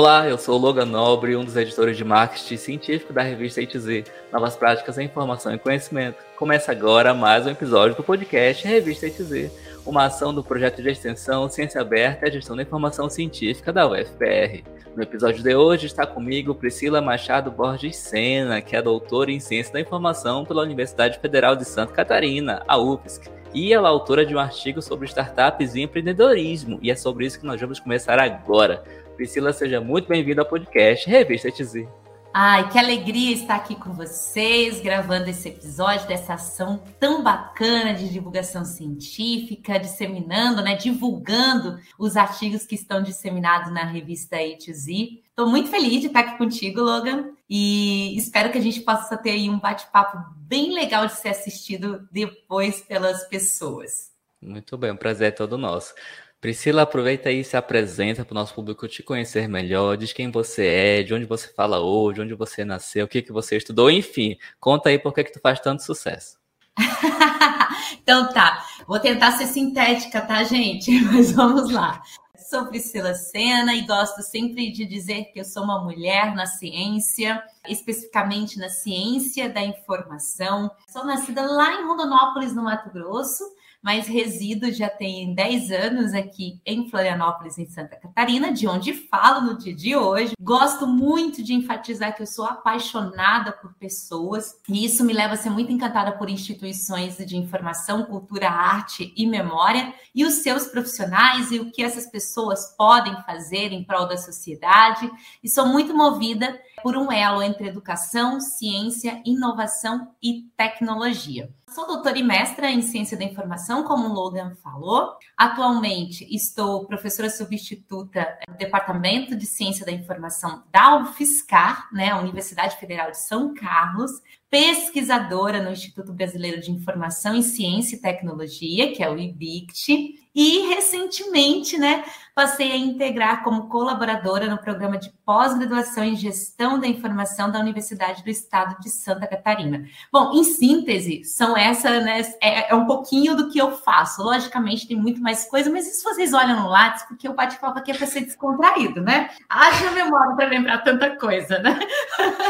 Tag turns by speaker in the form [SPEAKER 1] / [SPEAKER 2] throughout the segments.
[SPEAKER 1] Olá, eu sou Logan Nobre, um dos editores de marketing científico da revista ITZ, Novas Práticas em Informação e Conhecimento. Começa agora mais um episódio do podcast Revista ITZ, uma ação do projeto de extensão Ciência Aberta e Gestão da Informação Científica da UFPR. No episódio de hoje está comigo Priscila Machado Borges Sena, que é doutora em Ciência da Informação pela Universidade Federal de Santa Catarina, a UFSC e ela é autora de um artigo sobre startups e empreendedorismo, e é sobre isso que nós vamos começar agora. Priscila, seja muito bem-vinda ao podcast Revista TZ.
[SPEAKER 2] Ai, que alegria estar aqui com vocês, gravando esse episódio dessa ação tão bacana de divulgação científica, disseminando, né, divulgando os artigos que estão disseminados na revista A2Z. Estou muito feliz de estar aqui contigo, Logan, e espero que a gente possa ter aí um bate-papo bem legal de ser assistido depois pelas pessoas.
[SPEAKER 1] Muito bem, o prazer é todo nosso. Priscila, aproveita aí e se apresenta para o nosso público te conhecer melhor, diz quem você é, de onde você fala hoje, onde você nasceu, o que, que você estudou, enfim, conta aí por que, que tu faz tanto sucesso.
[SPEAKER 2] então tá, vou tentar ser sintética, tá, gente? Mas vamos lá. Sou Priscila Sena e gosto sempre de dizer que eu sou uma mulher na ciência, especificamente na ciência da informação. Sou nascida lá em Rondonópolis, no Mato Grosso, mas resido já tem 10 anos aqui em Florianópolis, em Santa Catarina, de onde falo no dia de hoje. Gosto muito de enfatizar que eu sou apaixonada por pessoas, e isso me leva a ser muito encantada por instituições de informação, cultura, arte e memória, e os seus profissionais e o que essas pessoas podem fazer em prol da sociedade, e sou muito movida por um elo entre educação, ciência, inovação e tecnologia. Sou doutora e mestra em ciência da informação, como o Logan falou. Atualmente estou professora substituta do Departamento de Ciência da Informação da UFSCar, né, Universidade Federal de São Carlos, pesquisadora no Instituto Brasileiro de Informação em Ciência e Tecnologia, que é o IBICT, e recentemente, né, passei a integrar como colaboradora no programa de pós-graduação em Gestão da Informação da Universidade do Estado de Santa Catarina. Bom, em síntese, são essa, né, é, é um pouquinho do que eu faço. Logicamente, tem muito mais coisa, mas isso vocês olham no Lattes, porque o bate-papo aqui é para ser descontraído, né? Haja memória para lembrar tanta coisa, né?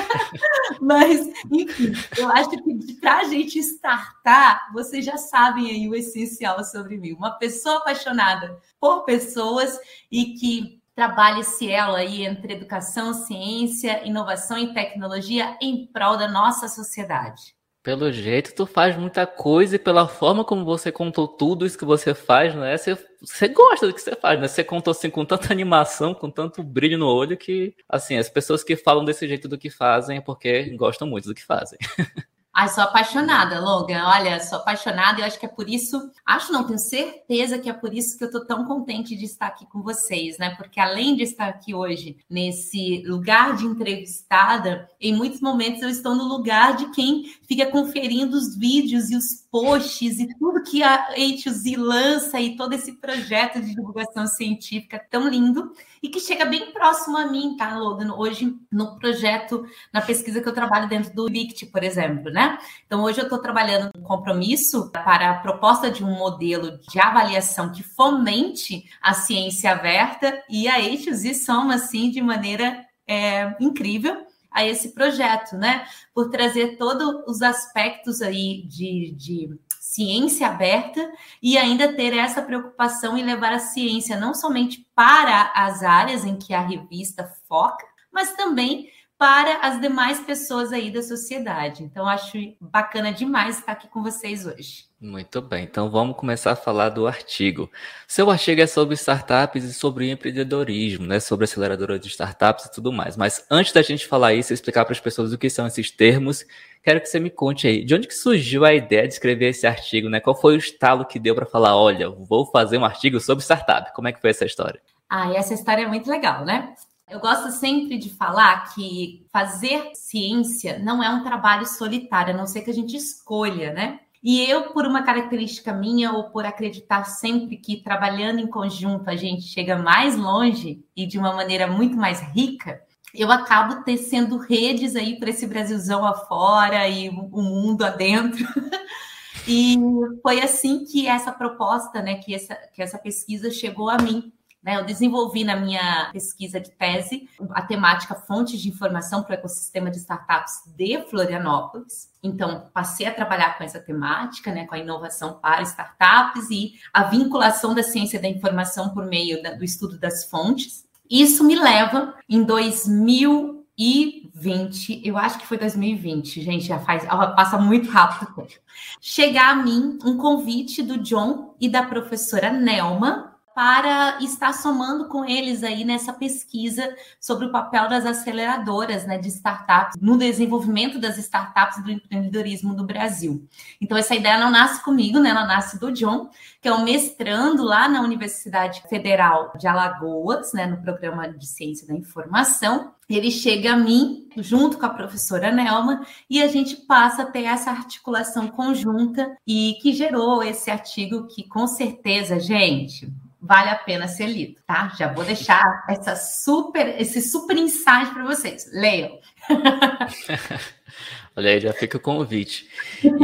[SPEAKER 2] mas, enfim, eu acho que para a gente startar, vocês já sabem aí o essencial sobre mim. Uma pessoa apaixonada por pessoas e que trabalha esse elo aí entre educação, ciência, inovação e tecnologia em prol da nossa sociedade.
[SPEAKER 1] Pelo jeito, tu faz muita coisa e pela forma como você contou tudo isso que você faz, né? Você, você gosta do que você faz, né? Você contou assim com tanta animação, com tanto brilho no olho que, assim, as pessoas que falam desse jeito do que fazem é porque gostam muito do que fazem.
[SPEAKER 2] Ai, sou apaixonada, Logan. Olha, sou apaixonada e acho que é por isso, acho não, tenho certeza que é por isso que eu tô tão contente de estar aqui com vocês, né? Porque além de estar aqui hoje nesse lugar de entrevistada, em muitos momentos eu estou no lugar de quem fica conferindo os vídeos e os posts e tudo que a H2Z lança e todo esse projeto de divulgação científica tão lindo e que chega bem próximo a mim, tá, Logan? Hoje, no projeto, na pesquisa que eu trabalho dentro do LICT, por exemplo, né? Então, hoje eu estou trabalhando um compromisso para a proposta de um modelo de avaliação que fomente a ciência aberta e a Eixos e soma, assim, de maneira é, incrível a esse projeto, né? Por trazer todos os aspectos aí de, de ciência aberta e ainda ter essa preocupação em levar a ciência não somente para as áreas em que a revista foca, mas também para as demais pessoas aí da sociedade. Então, acho bacana demais estar aqui com vocês hoje.
[SPEAKER 1] Muito bem, então vamos começar a falar do artigo. Seu artigo é sobre startups e sobre empreendedorismo, né? Sobre aceleradora de startups e tudo mais. Mas antes da gente falar isso, explicar para as pessoas o que são esses termos, quero que você me conte aí, de onde que surgiu a ideia de escrever esse artigo, né? Qual foi o estalo que deu para falar, olha, vou fazer um artigo sobre startup? Como é que foi essa história?
[SPEAKER 2] Ah, e essa história é muito legal, né? Eu gosto sempre de falar que fazer ciência não é um trabalho solitário, a não ser que a gente escolha, né? E eu, por uma característica minha, ou por acreditar sempre que trabalhando em conjunto a gente chega mais longe e de uma maneira muito mais rica, eu acabo tecendo redes aí para esse Brasilzão afora e o mundo adentro. e foi assim que essa proposta, né, que essa, que essa pesquisa chegou a mim. Né? Eu desenvolvi na minha pesquisa de tese a temática fontes de informação para o ecossistema de startups de Florianópolis. Então, passei a trabalhar com essa temática, né, com a inovação para startups e a vinculação da ciência da informação por meio da, do estudo das fontes. Isso me leva em 2020, eu acho que foi 2020, gente, já faz, passa muito rápido. Chegar a mim um convite do John e da professora Nelma para estar somando com eles aí nessa pesquisa sobre o papel das aceleradoras né, de startups no desenvolvimento das startups do empreendedorismo do Brasil. Então, essa ideia não nasce comigo, né? Ela nasce do John, que é um mestrando lá na Universidade Federal de Alagoas, né, no programa de Ciência da Informação. Ele chega a mim, junto com a professora Nelma, e a gente passa a ter essa articulação conjunta e que gerou esse artigo que, com certeza, gente, vale a pena ser lido, tá? Já vou deixar essa super, esse super insight para vocês. Leiam.
[SPEAKER 1] Olha aí, já fica o convite.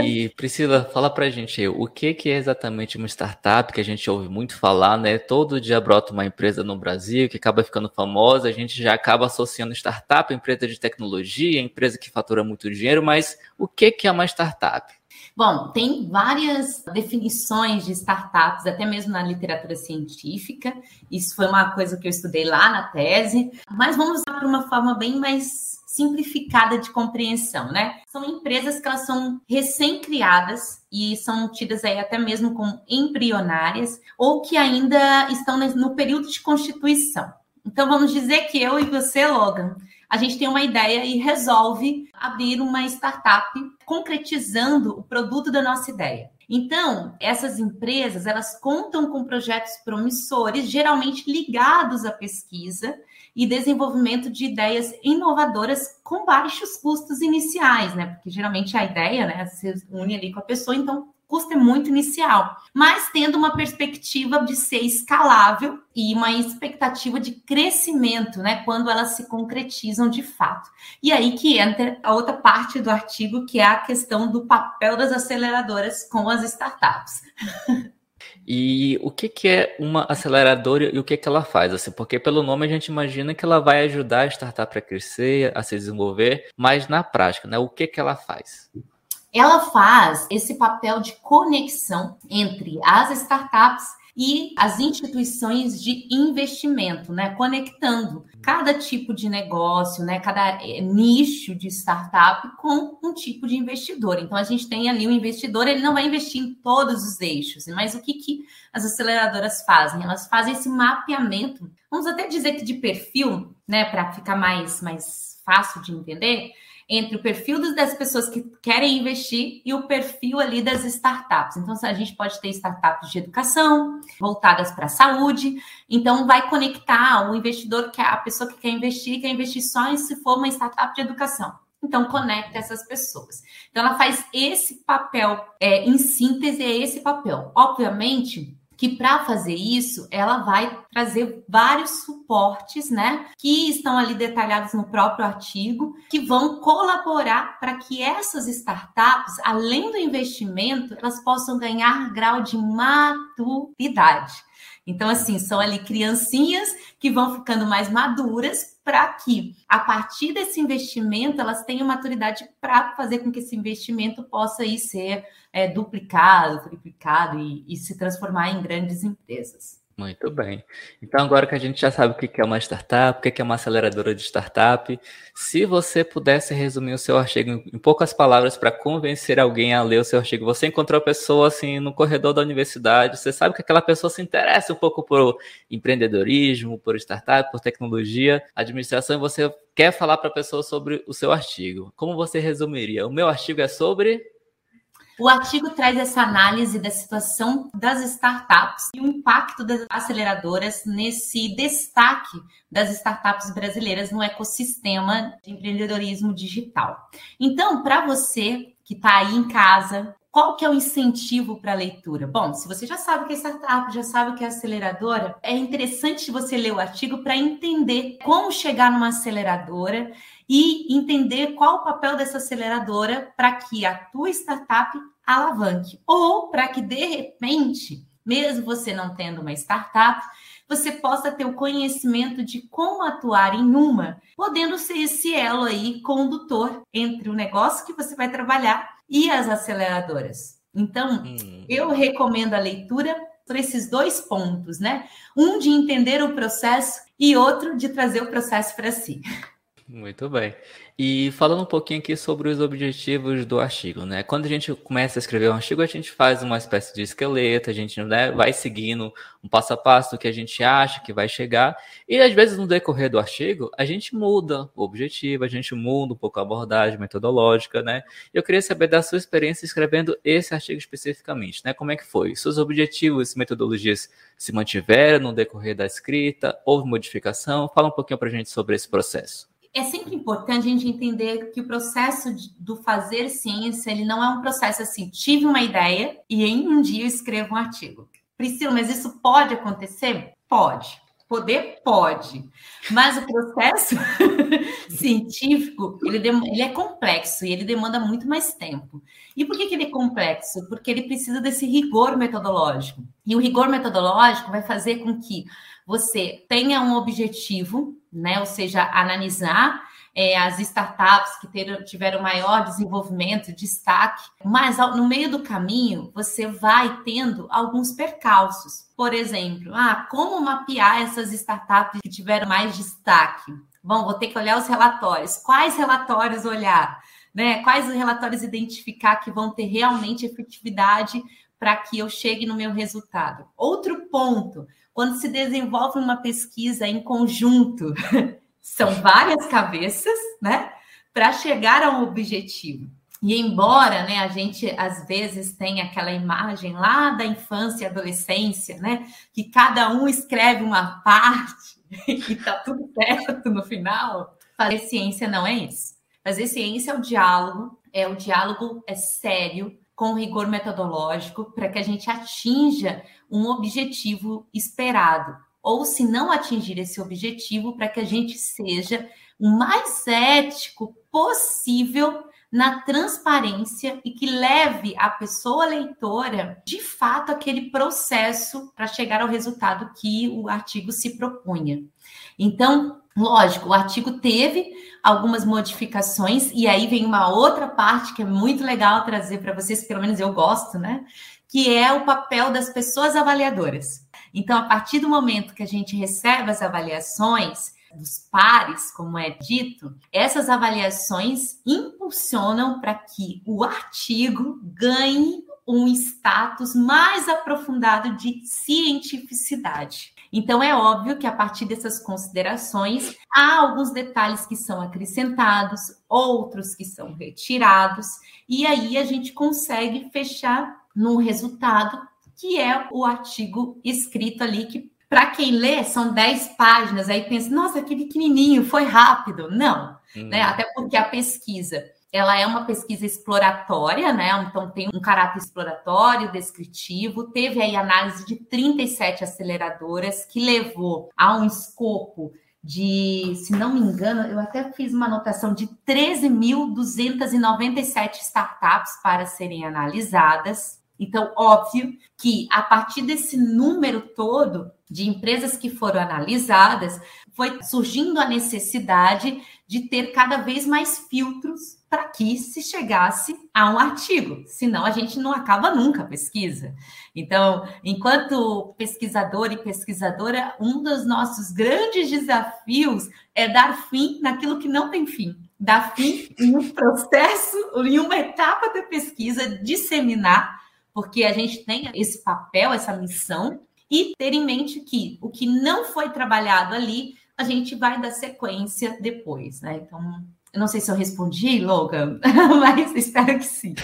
[SPEAKER 1] E Priscila, fala pra gente aí, o que, que é exatamente uma startup que a gente ouve muito falar, né? Todo dia brota uma empresa no Brasil que acaba ficando famosa, a gente já acaba associando startup, empresa de tecnologia, empresa que fatura muito dinheiro, mas o que, que é uma startup?
[SPEAKER 2] Bom, tem várias definições de startups, até mesmo na literatura científica. Isso foi uma coisa que eu estudei lá na tese, mas vamos para uma forma bem mais simplificada de compreensão, né? São empresas que elas são recém-criadas e são tidas aí até mesmo como embrionárias ou que ainda estão no período de constituição. Então vamos dizer que eu e você, Logan, a gente tem uma ideia e resolve abrir uma startup concretizando o produto da nossa ideia. Então, essas empresas, elas contam com projetos promissores, geralmente ligados à pesquisa e desenvolvimento de ideias inovadoras com baixos custos iniciais, né? Porque geralmente a ideia, né, se une ali com a pessoa, então custo é muito inicial, mas tendo uma perspectiva de ser escalável e uma expectativa de crescimento, né, quando elas se concretizam de fato. E aí que entra a outra parte do artigo, que é a questão do papel das aceleradoras com as startups.
[SPEAKER 1] E o que, que é uma aceleradora e o que, que ela faz? Assim, porque pelo nome a gente imagina que ela vai ajudar a startup a crescer, a se desenvolver, mas na prática, né, o que, que ela faz?
[SPEAKER 2] Ela faz esse papel de conexão entre as startups e as instituições de investimento, né? Conectando cada tipo de negócio, né? Cada eh, nicho de startup com um tipo de investidor. Então a gente tem ali o um investidor, ele não vai investir em todos os eixos, mas o que, que as aceleradoras fazem? Elas fazem esse mapeamento, vamos até dizer que de perfil, né? Para ficar mais, mais fácil de entender entre o perfil das pessoas que querem investir e o perfil ali das startups. Então, a gente pode ter startups de educação, voltadas para a saúde. Então, vai conectar o investidor, que é a pessoa que quer investir, quer investir só em se for uma startup de educação. Então, conecta essas pessoas. Então, ela faz esse papel, é, em síntese, é esse papel. Obviamente, que para fazer isso, ela vai trazer vários suportes, né, que estão ali detalhados no próprio artigo, que vão colaborar para que essas startups, além do investimento, elas possam ganhar grau de maturidade. Então, assim, são ali criancinhas que vão ficando mais maduras para que, a partir desse investimento, elas tenham maturidade para fazer com que esse investimento possa ir ser é, duplicado, triplicado e, e se transformar em grandes empresas.
[SPEAKER 1] Muito bem. Então, agora que a gente já sabe o que é uma startup, o que é uma aceleradora de startup, se você pudesse resumir o seu artigo em poucas palavras para convencer alguém a ler o seu artigo, você encontrou a pessoa assim no corredor da universidade, você sabe que aquela pessoa se interessa um pouco por empreendedorismo, por startup, por tecnologia, administração, e você quer falar para a pessoa sobre o seu artigo. Como você resumiria? O meu artigo é sobre
[SPEAKER 2] o artigo traz essa análise da situação das startups e o impacto das aceleradoras nesse destaque das startups brasileiras no ecossistema de empreendedorismo digital. Então, para você que está aí em casa, qual que é o incentivo para a leitura? Bom, se você já sabe o que é startup, já sabe o que é aceleradora, é interessante você ler o artigo para entender como chegar numa aceleradora e entender qual o papel dessa aceleradora para que a tua startup alavanque ou para que de repente, mesmo você não tendo uma startup, você possa ter o conhecimento de como atuar em uma, podendo ser esse elo aí condutor entre o negócio que você vai trabalhar e as aceleradoras. Então, hum. eu recomendo a leitura por esses dois pontos, né? Um de entender o processo e outro de trazer o processo para si.
[SPEAKER 1] Muito bem. E falando um pouquinho aqui sobre os objetivos do artigo, né? Quando a gente começa a escrever um artigo, a gente faz uma espécie de esqueleto, a gente né, vai seguindo um passo a passo do que a gente acha que vai chegar, e às vezes no decorrer do artigo, a gente muda o objetivo, a gente muda um pouco a abordagem metodológica, né? Eu queria saber da sua experiência escrevendo esse artigo especificamente, né? Como é que foi? Seus objetivos e metodologias se mantiveram no decorrer da escrita? Houve modificação? Fala um pouquinho para a gente sobre esse processo
[SPEAKER 2] é sempre importante a gente entender que o processo do fazer ciência, ele não é um processo assim, tive uma ideia e em um dia eu escrevo um artigo. Priscila, mas isso pode acontecer? Pode. Poder pode, mas o processo científico ele, ele, é complexo e ele demanda muito mais tempo. E por que, que ele é complexo? Porque ele precisa desse rigor metodológico. E o rigor metodológico vai fazer com que você tenha um objetivo, né? Ou seja, analisar é, as startups que tiveram maior desenvolvimento, destaque, mas ao, no meio do caminho você vai tendo alguns percalços. Por exemplo, ah, como mapear essas startups que tiveram mais destaque? Bom, vou ter que olhar os relatórios. Quais relatórios olhar? Né? Quais os relatórios identificar que vão ter realmente efetividade para que eu chegue no meu resultado? Outro ponto, quando se desenvolve uma pesquisa em conjunto, são várias cabeças, né, para chegar a um objetivo. E embora, né, a gente às vezes tenha aquela imagem lá da infância e adolescência, né, que cada um escreve uma parte e tá tudo certo no final, fazer ciência não é isso. Fazer ciência é o diálogo, é o diálogo é sério, com rigor metodológico, para que a gente atinja um objetivo esperado. Ou, se não atingir esse objetivo, para que a gente seja o mais ético possível na transparência e que leve a pessoa leitora, de fato, aquele processo para chegar ao resultado que o artigo se propunha. Então, lógico, o artigo teve algumas modificações, e aí vem uma outra parte que é muito legal trazer para vocês, pelo menos eu gosto, né? que é o papel das pessoas avaliadoras. Então, a partir do momento que a gente recebe as avaliações dos pares, como é dito, essas avaliações impulsionam para que o artigo ganhe um status mais aprofundado de cientificidade. Então, é óbvio que a partir dessas considerações, há alguns detalhes que são acrescentados, outros que são retirados, e aí a gente consegue fechar no resultado, que é o artigo escrito ali, que para quem lê são 10 páginas, aí pensa, nossa, que pequenininho, foi rápido. Não, hum. né? Até porque a pesquisa ela é uma pesquisa exploratória, né? Então tem um caráter exploratório, descritivo. Teve aí análise de 37 aceleradoras que levou a um escopo de, se não me engano, eu até fiz uma anotação de 13.297 startups para serem analisadas. Então, óbvio que a partir desse número todo de empresas que foram analisadas, foi surgindo a necessidade de ter cada vez mais filtros para que se chegasse a um artigo, senão a gente não acaba nunca a pesquisa. Então, enquanto pesquisador e pesquisadora, um dos nossos grandes desafios é dar fim naquilo que não tem fim, dar fim em um processo, em uma etapa da pesquisa, disseminar porque a gente tem esse papel, essa missão, e ter em mente que o que não foi trabalhado ali, a gente vai dar sequência depois, né? Então, eu não sei se eu respondi, Logan, mas espero que sim.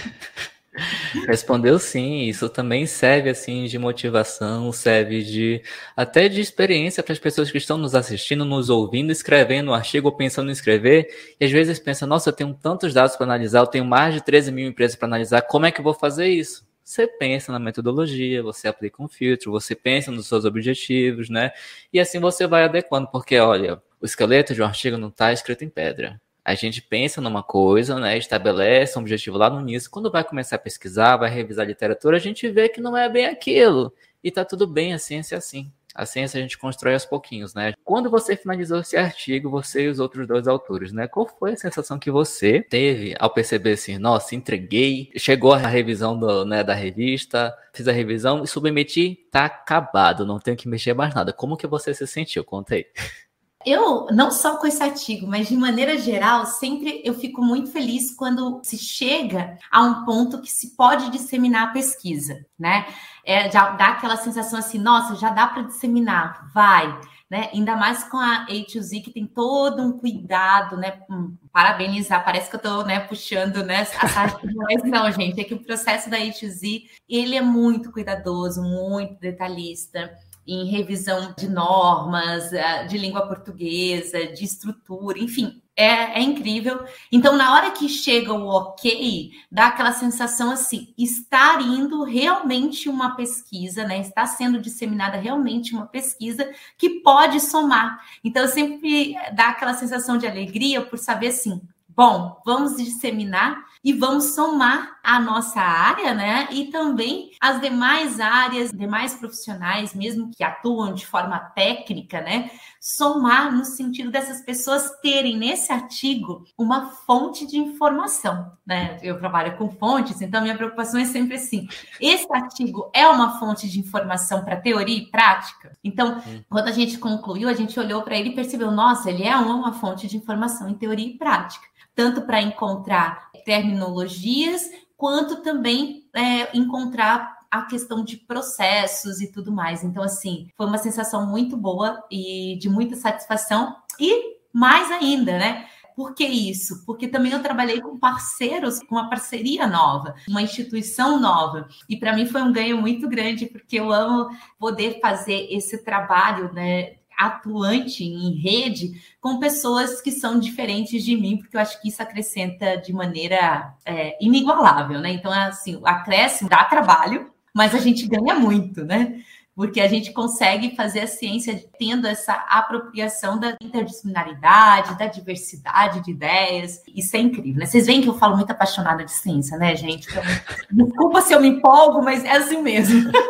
[SPEAKER 1] Respondeu sim, isso também serve assim de motivação, serve de até de experiência para as pessoas que estão nos assistindo, nos ouvindo, escrevendo um artigo ou pensando em escrever, e às vezes pensa, nossa, eu tenho tantos dados para analisar, eu tenho mais de 13 mil empresas para analisar, como é que eu vou fazer isso? Você pensa na metodologia, você aplica um filtro, você pensa nos seus objetivos, né? E assim você vai adequando, porque olha, o esqueleto de um artigo não está escrito em pedra. A gente pensa numa coisa, né? Estabelece um objetivo lá no início. Quando vai começar a pesquisar, vai revisar a literatura, a gente vê que não é bem aquilo. E tá tudo bem, a ciência é assim. A ciência a gente constrói aos pouquinhos, né? Quando você finalizou esse artigo, você e os outros dois autores, né? Qual foi a sensação que você teve ao perceber assim, nossa, entreguei, chegou a revisão do, né, da revista, fiz a revisão e submeti, tá acabado, não tenho que mexer mais nada. Como que você se sentiu? Conta aí.
[SPEAKER 2] Eu, não só com esse artigo, mas de maneira geral, sempre eu fico muito feliz quando se chega a um ponto que se pode disseminar a pesquisa, né? É, já dá aquela sensação assim, nossa, já dá para disseminar, vai. Né? Ainda mais com a A2Z, que tem todo um cuidado, né? Hum, parabenizar, parece que eu estou né, puxando né, a mas não, gente, é que o processo da A2Z, ele é muito cuidadoso, muito detalhista em revisão de normas, eh, de língua portuguesa, de estrutura, enfim, é, é, incrível. Então, na hora que chega o ok, dá aquela sensação assim: estar indo realmente uma pesquisa, né? Está sendo disseminada realmente uma pesquisa que pode somar. Então, sempre dá aquela sensação de alegria por saber assim: bom, vamos disseminar e vamos somar a nossa área, né? E também as demais áreas, demais profissionais, mesmo que atuam de forma técnica, né? Somar no sentido dessas pessoas terem nesse artigo uma fonte de informação, né? Eu trabalho com fontes, então minha preocupação é sempre assim: esse artigo é uma fonte de informação para teoria e prática? Então, hum. quando a gente concluiu, a gente olhou para ele e percebeu, nossa, ele é uma fonte de informação em teoria e prática tanto para encontrar terminologias, quanto também é, encontrar a questão de processos e tudo mais. Então, assim, foi uma sensação muito boa e de muita satisfação. E mais ainda, né? Por que isso? Porque também eu trabalhei com parceiros, com uma parceria nova, uma instituição nova. E para mim foi um ganho muito grande, porque eu amo poder fazer esse trabalho, né? Atuante em rede com pessoas que são diferentes de mim, porque eu acho que isso acrescenta de maneira é, inigualável, né? Então, assim, o acréscimo dá trabalho, mas a gente ganha muito, né? Porque a gente consegue fazer a ciência tendo essa apropriação da interdisciplinaridade, da diversidade de ideias. Isso é incrível, né? Vocês veem que eu falo muito apaixonada de ciência, né, gente? Então, desculpa se eu me empolgo, mas é assim mesmo.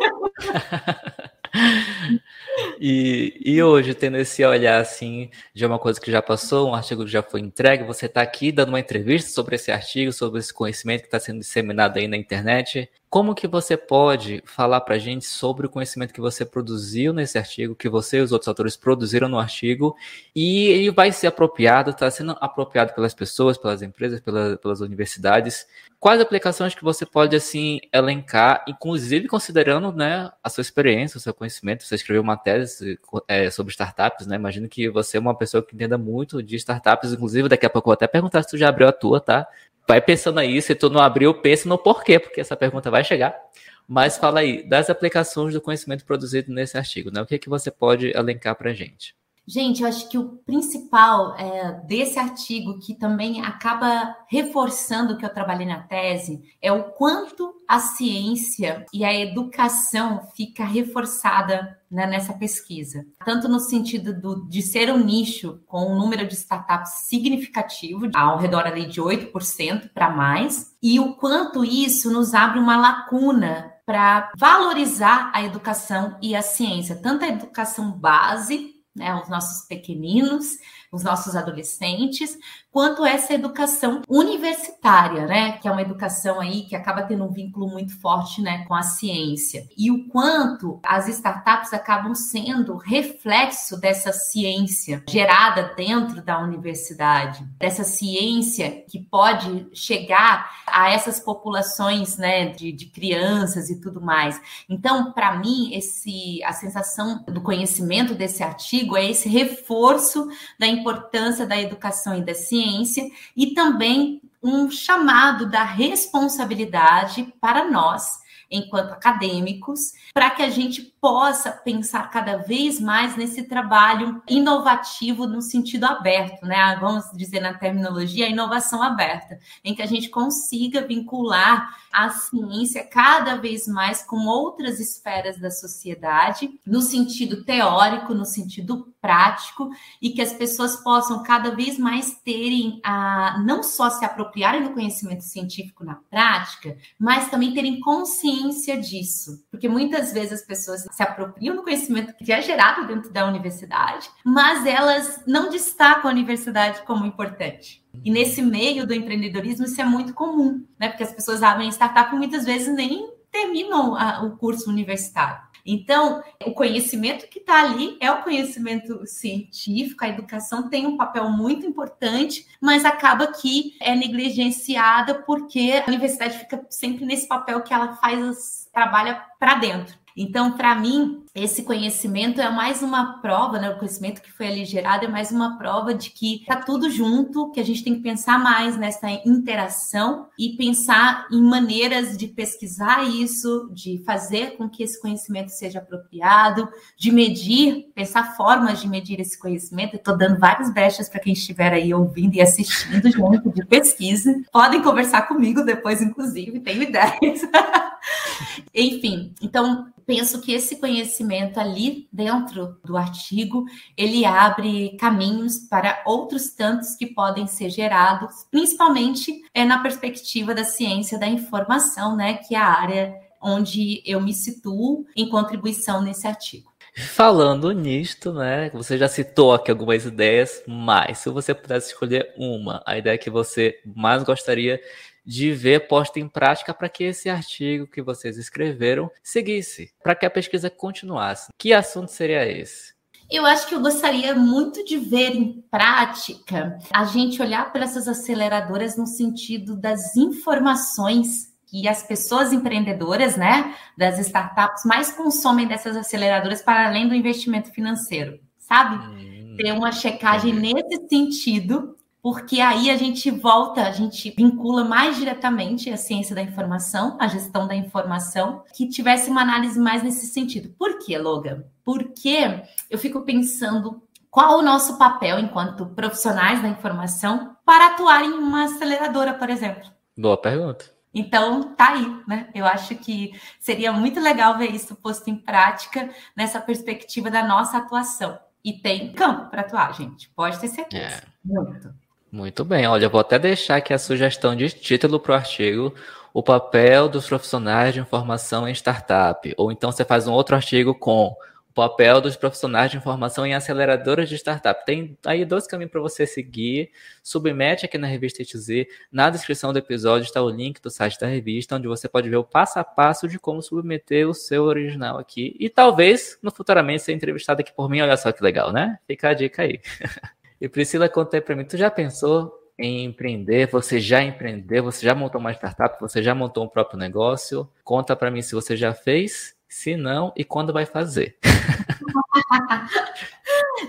[SPEAKER 1] E, e hoje, tendo esse olhar assim de uma coisa que já passou, um artigo que já foi entregue, você está aqui dando uma entrevista sobre esse artigo, sobre esse conhecimento que está sendo disseminado aí na internet. Como que você pode falar para a gente sobre o conhecimento que você produziu nesse artigo, que você e os outros autores produziram no artigo, e ele vai ser apropriado, está sendo apropriado pelas pessoas, pelas empresas, pela, pelas universidades. Quais aplicações que você pode assim elencar, inclusive considerando né, a sua experiência, o seu conhecimento? Você escreveu uma tese é, sobre startups, né? Imagino que você é uma pessoa que entenda muito de startups, inclusive daqui a pouco eu vou até perguntar se tu já abriu a tua, tá? Vai pensando aí, se tu não abriu, pensa no porquê, porque essa pergunta vai chegar. Mas fala aí, das aplicações do conhecimento produzido nesse artigo, né? O que, é que você pode elencar para a gente?
[SPEAKER 2] Gente, eu acho que o principal é, desse artigo, que também acaba reforçando o que eu trabalhei na tese, é o quanto a ciência e a educação fica reforçada né, nessa pesquisa. Tanto no sentido do, de ser um nicho com um número de startups significativo, ao redor ali de 8% para mais, e o quanto isso nos abre uma lacuna para valorizar a educação e a ciência, tanto a educação base né, os nossos pequeninos, os nossos adolescentes, quanto essa educação universitária, né, que é uma educação aí que acaba tendo um vínculo muito forte, né, com a ciência. E o quanto as startups acabam sendo reflexo dessa ciência gerada dentro da universidade, dessa ciência que pode chegar a essas populações, né, de, de crianças e tudo mais. Então, para mim, esse a sensação do conhecimento desse artigo é esse reforço da importância da educação e da ciência e também um chamado da responsabilidade para nós enquanto acadêmicos, para que a gente possa pensar cada vez mais nesse trabalho inovativo no sentido aberto, né? Vamos dizer na terminologia, a inovação aberta, em que a gente consiga vincular a ciência cada vez mais com outras esferas da sociedade, no sentido teórico, no sentido prático, e que as pessoas possam cada vez mais terem a não só se apropriarem do conhecimento científico na prática, mas também terem consciência consciência disso, porque muitas vezes as pessoas se apropriam do conhecimento que é gerado dentro da universidade, mas elas não destacam a universidade como importante. E nesse meio do empreendedorismo isso é muito comum, né? Porque as pessoas abrem startup e muitas vezes nem terminam o curso universitário. Então, o conhecimento que está ali é o conhecimento científico, a educação tem um papel muito importante, mas acaba que é negligenciada porque a universidade fica sempre nesse papel que ela faz, trabalha para dentro. Então, para mim, esse conhecimento é mais uma prova, né? O conhecimento que foi ali gerado é mais uma prova de que tá tudo junto, que a gente tem que pensar mais nessa interação e pensar em maneiras de pesquisar isso, de fazer com que esse conhecimento seja apropriado, de medir, pensar formas de medir esse conhecimento. Estou dando várias brechas para quem estiver aí ouvindo e assistindo junto de pesquisa. Podem conversar comigo depois, inclusive, tenho ideias. Enfim, então penso que esse conhecimento ali dentro do artigo, ele abre caminhos para outros tantos que podem ser gerados, principalmente é na perspectiva da ciência da informação, né, que é a área onde eu me situo em contribuição nesse artigo.
[SPEAKER 1] Falando nisto, né? Você já citou aqui algumas ideias, mas se você pudesse escolher uma, a ideia que você mais gostaria de ver posta em prática para que esse artigo que vocês escreveram seguisse, para que a pesquisa continuasse. Que assunto seria esse?
[SPEAKER 2] Eu acho que eu gostaria muito de ver em prática a gente olhar para essas aceleradoras no sentido das informações que as pessoas empreendedoras, né, das startups mais consomem dessas aceleradoras para além do investimento financeiro, sabe? Hum, Ter uma checagem nesse sentido porque aí a gente volta, a gente vincula mais diretamente a ciência da informação, a gestão da informação, que tivesse uma análise mais nesse sentido. Por quê, Logan? Porque eu fico pensando qual o nosso papel enquanto profissionais da informação para atuar em uma aceleradora, por exemplo.
[SPEAKER 1] Boa pergunta.
[SPEAKER 2] Então, tá aí, né? Eu acho que seria muito legal ver isso posto em prática nessa perspectiva da nossa atuação. E tem campo para atuar, gente. Pode ter certeza. É. Muito.
[SPEAKER 1] Muito bem, olha, vou até deixar aqui a sugestão de título para o artigo, o papel dos profissionais de informação em startup. Ou então você faz um outro artigo com o papel dos profissionais de informação em aceleradoras de startup. Tem aí dois caminhos para você seguir. Submete aqui na revista ETZ. Na descrição do episódio está o link do site da revista, onde você pode ver o passo a passo de como submeter o seu original aqui. E talvez, no futuramente, ser entrevistado aqui por mim. Olha só que legal, né? Fica a dica aí. E Priscila, conta aí para mim, tu já pensou em empreender? Você já empreendeu? Você já montou uma startup? Você já montou um próprio negócio? Conta para mim se você já fez, se não e quando vai fazer.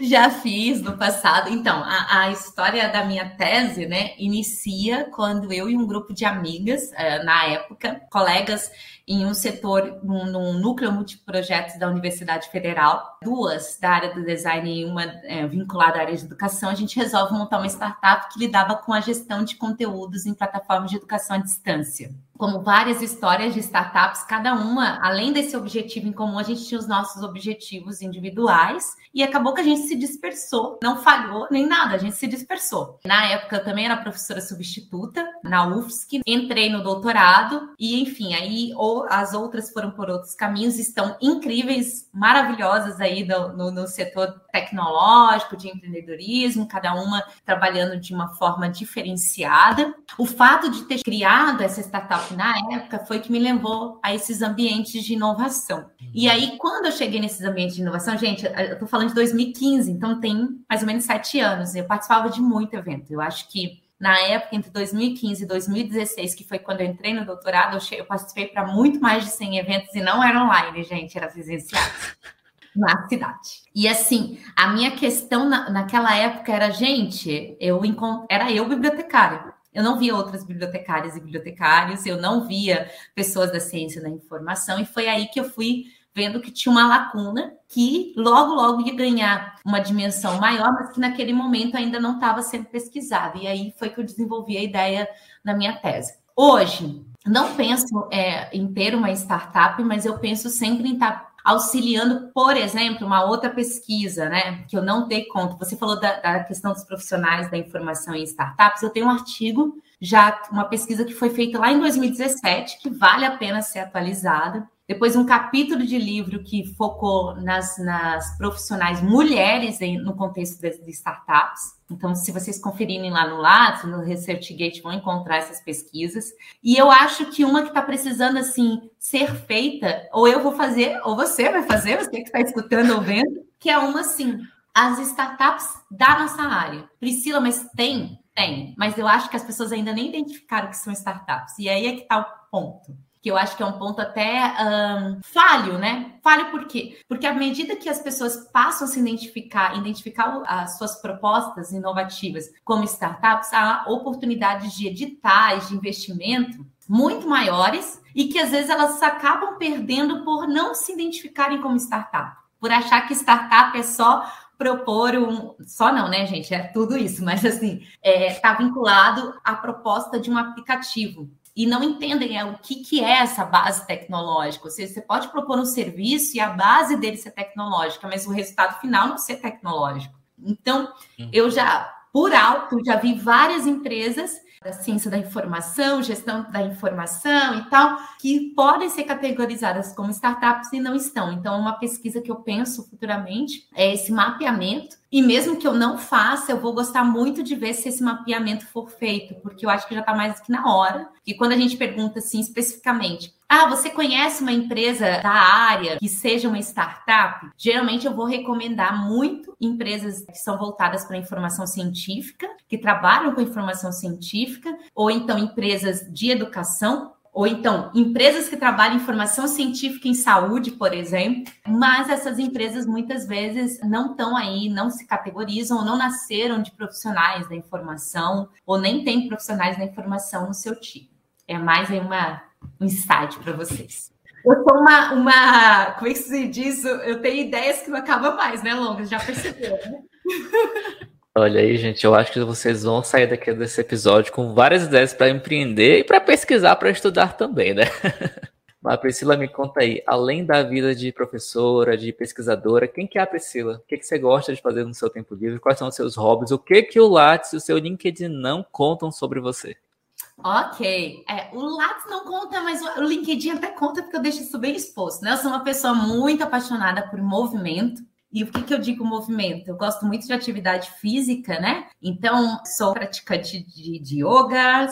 [SPEAKER 2] Já fiz no passado. Então, a, a, história da minha tese, né, inicia quando eu e um grupo de amigas, eh, na época, colegas em um setor, num, num núcleo multiprojetos da Universidade Federal, duas da área do design e uma é, vinculada à área de educação, a gente resolve montar uma startup que lidava com a gestão de conteúdos em plataformas de educação à distância como várias histórias de startups, cada uma, além desse objetivo em comum, a gente tinha os nossos objetivos individuais e acabou que a gente se dispersou, não falhou nem nada, a gente se dispersou. Na época eu também era professora substituta na UFSC, entrei no doutorado e enfim, aí ou as outras foram por outros caminhos, estão incríveis, maravilhosas aí no, no, no setor tecnológico, de empreendedorismo, cada uma trabalhando de uma forma diferenciada. O fato de ter criado essa startup na época foi que me levou a esses ambientes de inovação. E uhum. aí, quando eu cheguei nesses ambientes de inovação, gente, eu tô falando de 2015, então tem mais ou menos sete anos. Eu participava de muito evento. Eu acho que na época, entre 2015 e 2016, que foi quando eu entrei no doutorado, eu, participei para muito mais de 100 eventos e não era online, gente, era presencial. na cidade. E assim, a minha questão na, naquela época era, gente, eu era eu bibliotecária. Eu não via outras bibliotecárias e bibliotecários, eu não via pessoas da ciência da informação, e foi aí que eu fui vendo que tinha uma lacuna que logo, logo ia ganhar uma dimensão maior, mas que naquele momento ainda não estava sendo pesquisada. E aí foi que eu desenvolvi a ideia na minha tese. Hoje, não penso é, em ter uma startup, mas eu penso sempre em estar auxiliando, por exemplo, uma outra pesquisa, né, que eu não dei conta. Você falou da, da questão dos profissionais da informação em startups. Eu tenho um artigo, já uma pesquisa que foi feita lá em 2017, que vale a pena ser atualizada. Depois, um capítulo de livro que focou nas, nas profissionais mulheres em, no contexto de, de, startups. Então, se vocês conferirem lá no Lattes, no ResearchGate, vão encontrar essas pesquisas. E eu acho que uma que está precisando, assim, ser feita, ou eu vou fazer, ou você vai fazer, você que está escutando ou vendo, que é uma, assim, as startups da nossa área. Priscila, mas tem? Tem. Mas eu acho que as pessoas ainda nem identificaram que são startups. E aí é que está o ponto que eu acho que é um ponto até um, falho, né? Falho por quê? Porque à medida que as pessoas passam a se identificar, identificar as suas propostas inovativas como startups, há oportunidades de editais, de investimento muito maiores e que às vezes elas acabam perdendo por não se identificarem como startup, por achar que startup é só propor um. Só não, né, gente? É tudo isso, mas assim, está é, tá vinculado à proposta de um aplicativo e não entendem é, o que, que é essa base tecnológica. Ou seja, você pode propor um serviço e a base dele ser tecnológica, mas o resultado final não ser tecnológico. Então, uhum. eu já, por alto, já vi várias empresas da ciência da informação, gestão da informação e tal, que podem ser categorizadas como startups e não estão. Então, uma pesquisa que eu penso futuramente é esse mapeamento. E mesmo que eu não faça, eu vou gostar muito de ver se esse mapeamento for feito, porque eu acho que já está mais do que na hora. E quando a gente pergunta assim especificamente, ah, você conhece uma empresa da área que seja uma startup? Geralmente eu vou recomendar muito empresas que são voltadas para a informação científica, que trabalham com informação científica, ou então empresas de educação, ou então empresas que trabalham em informação científica em saúde, por exemplo, mas essas empresas muitas vezes não estão aí, não se categorizam, ou não nasceram de profissionais da informação, ou nem têm profissionais da informação no seu time. É mais aí uma um insight para vocês. Eu sou uma, uma. Como é que se diz? Eu tenho ideias que não acabam mais, né, Longa? Já percebeu, né?
[SPEAKER 1] Olha aí, gente, eu acho que vocês vão sair daqui desse episódio com várias ideias para empreender e para pesquisar, para estudar também, né? Mas Priscila, me conta aí, além da vida de professora, de pesquisadora, quem que é a Priscila? O que, que você gosta de fazer no seu tempo livre? Quais são os seus hobbies? O que que o Lattes e o seu LinkedIn não contam sobre você?
[SPEAKER 2] Ok. É, o Lattes não conta, mas o LinkedIn até conta porque eu deixo isso bem exposto, né? Eu sou uma pessoa muito apaixonada por movimento. E o que, que eu digo movimento? Eu gosto muito de atividade física, né? Então, sou praticante de, de yoga,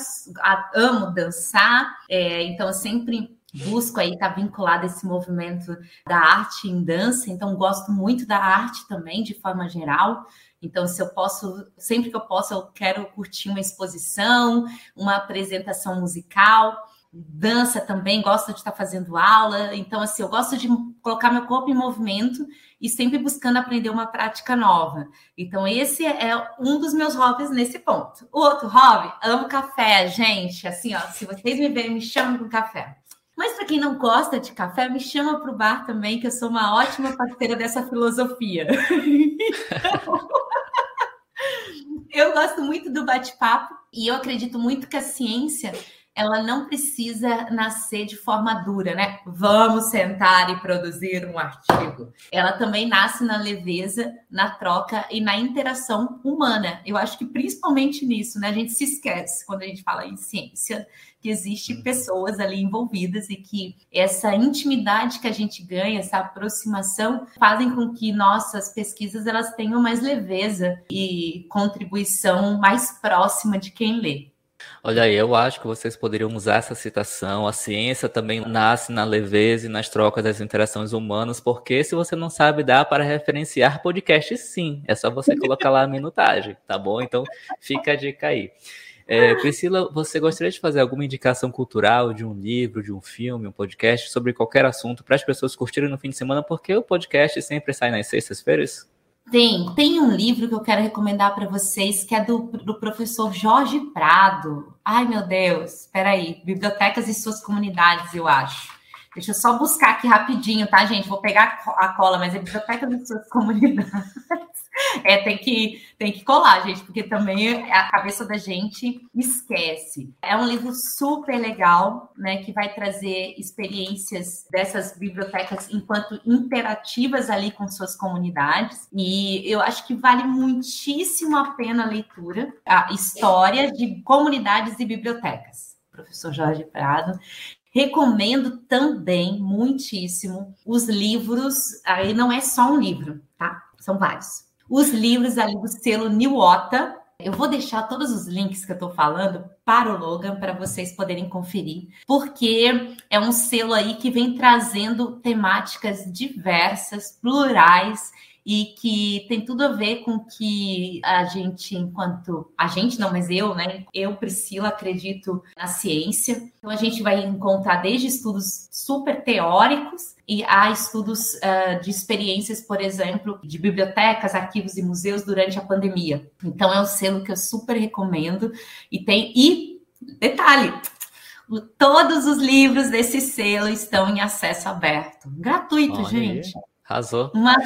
[SPEAKER 2] amo dançar, é, então sempre busco aí estar tá vinculado a esse movimento da arte em dança, então gosto muito da arte também, de forma geral. Então, se eu posso, sempre que eu posso, eu quero curtir uma exposição, uma apresentação musical, dança também, gosto de estar fazendo aula. Então, assim, eu gosto de colocar meu corpo em movimento e sempre buscando aprender uma prática nova. Então, esse é um dos meus hobbies nesse ponto. O outro hobby, amo café, gente. Assim, ó, se vocês me verem, me chamam com café. Mas para quem não gosta de café, me chama para o bar também, que eu sou uma ótima parceira dessa filosofia. eu gosto muito do bate-papo e eu acredito muito que a ciência ela não precisa nascer de forma dura, né? Vamos sentar e produzir um artigo. Ela também nasce na leveza, na troca e na interação humana. Eu acho que principalmente nisso, né? A gente se esquece quando a gente fala em ciência que existe uhum. pessoas ali envolvidas e que essa intimidade que a gente ganha, essa aproximação, fazem com que nossas pesquisas elas tenham mais leveza e contribuição mais próxima de quem lê.
[SPEAKER 1] Olha aí, eu acho que vocês poderiam usar essa citação. A ciência também nasce na leveza e nas trocas das interações humanas, porque se você não sabe, dá para referenciar podcast sim. É só você colocar lá a minutagem, tá bom? Então fica a dica aí. É, Priscila, você gostaria de fazer alguma indicação cultural de um livro, de um filme, um podcast sobre qualquer assunto para as pessoas curtirem no fim de semana? Porque o podcast sempre sai nas sextas-feiras.
[SPEAKER 2] Tem, tem um livro que eu quero recomendar para vocês, que é do, do professor Jorge Prado. Ai, meu Deus, espera aí. Bibliotecas e suas comunidades, eu acho. Deixa eu só buscar aqui rapidinho, tá, gente? Vou pegar a cola, mas é Bibliotecas e suas comunidades. É, tem que, tem que colar, gente, porque também a cabeça da gente esquece. É um livro super legal, né, que vai trazer experiências dessas bibliotecas enquanto interativas ali com suas comunidades. E eu acho que vale muitíssimo a pena a leitura, a história de comunidades e bibliotecas. Professor Jorge Prado. Recomendo também muitíssimo os livros. Aí não é só um livro, tá? São vários. Os livros ali do selo Niwota. Eu vou deixar todos os links que eu estou falando para o Logan para vocês poderem conferir, porque é um selo aí que vem trazendo temáticas diversas, plurais e que tem tudo a ver com que a gente, enquanto a gente não, mas eu, né? Eu, Priscila, acredito na ciência. Então a gente vai encontrar desde estudos super teóricos e há estudos uh, de experiências, por exemplo, de bibliotecas, arquivos e museus durante a pandemia. Então é um selo que eu super recomendo e tem e detalhe, todos os livros desse selo estão em acesso aberto, gratuito, Olha gente. Aí.
[SPEAKER 1] Arrasou.
[SPEAKER 2] Uma,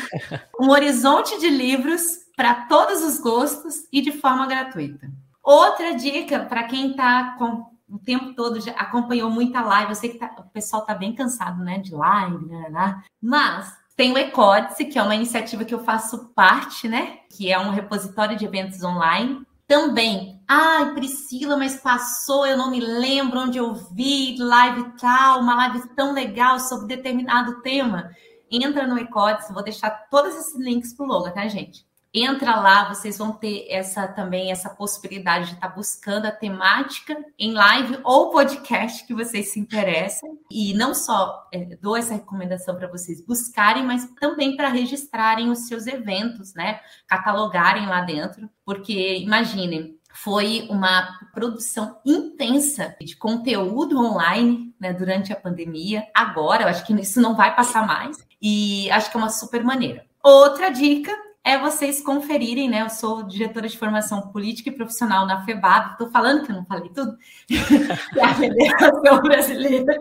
[SPEAKER 2] um horizonte de livros para todos os gostos e de forma gratuita. Outra dica para quem está com o tempo todo já acompanhou muita live. Eu sei que tá, o pessoal está bem cansado, né, de live, né, né, mas tem o Ecódice, que é uma iniciativa que eu faço parte, né, que é um repositório de eventos online. Também, ai, Priscila, mas passou, eu não me lembro onde eu vi live tal, uma live tão legal sobre determinado tema entra no Ecodes, vou deixar todos esses links pro logo, tá, gente? Entra lá, vocês vão ter essa também essa possibilidade de estar tá buscando a temática em live ou podcast que vocês se interessam. E não só é, dou essa recomendação para vocês buscarem, mas também para registrarem os seus eventos, né? Catalogarem lá dentro, porque imaginem, foi uma produção intensa de conteúdo online né, durante a pandemia. Agora, eu acho que isso não vai passar mais. E acho que é uma super maneira. Outra dica é vocês conferirem, né? Eu sou diretora de formação política e profissional na FEBAB, estou falando que eu não falei tudo, é a Federação Brasileira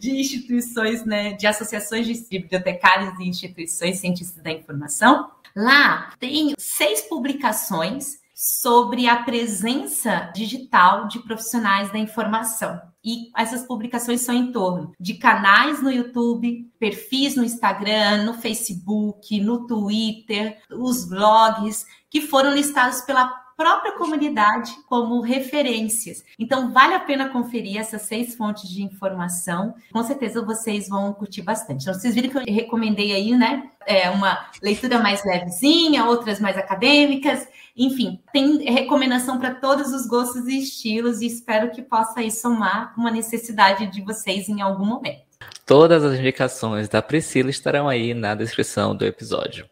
[SPEAKER 2] de Instituições, né? De Associações de Bibliotecários e Instituições Cientistas da Informação. Lá tem seis publicações sobre a presença digital de profissionais da informação. E essas publicações são em torno de canais no YouTube, perfis no Instagram, no Facebook, no Twitter, os blogs que foram listados pela própria comunidade como referências. Então, vale a pena conferir essas seis fontes de informação. Com certeza vocês vão curtir bastante. Então, vocês viram que eu recomendei aí, né? É uma leitura mais levezinha, outras mais acadêmicas. Enfim, tem recomendação para todos os gostos e estilos e espero que possa aí somar uma necessidade de vocês em algum momento.
[SPEAKER 1] Todas as indicações da Priscila estarão aí na descrição do episódio.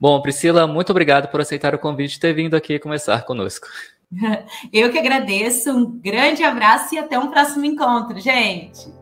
[SPEAKER 1] Bom, Priscila, muito obrigado por aceitar o convite e ter vindo aqui conversar conosco.
[SPEAKER 2] Eu que agradeço, um grande abraço e até um próximo encontro, gente.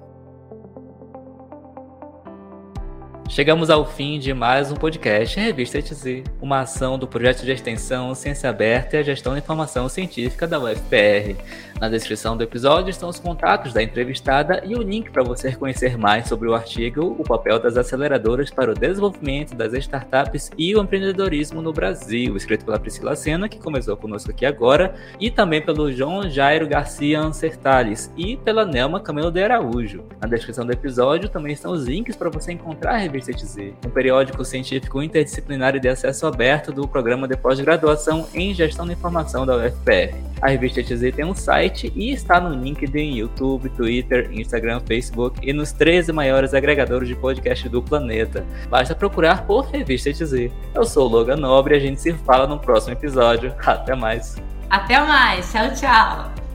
[SPEAKER 1] Chegamos ao fim de mais um podcast Revista ETZ, uma ação do projeto de extensão Ciência Aberta e a Gestão da Informação Científica da UFPR. Na descrição do episódio estão os contatos da entrevistada e o link para você conhecer mais sobre o artigo O papel das aceleradoras para o desenvolvimento das startups e o empreendedorismo no Brasil, escrito pela Priscila Sena, que começou conosco aqui agora, e também pelo João Jairo Garcia Ancertales e pela Nelma Camelo de Araújo. Na descrição do episódio também estão os links para você encontrar a revista ETZ, um periódico científico interdisciplinar e de acesso aberto do programa de pós-graduação em Gestão da Informação da UFPR. A revista ETZ tem um site e está no LinkedIn, YouTube, Twitter, Instagram, Facebook e nos 13 maiores agregadores de podcast do planeta. Basta procurar por Revista ETZ. Eu sou o Logan Nobre e a gente se fala no próximo episódio. Até mais.
[SPEAKER 2] Até mais. Tchau, tchau.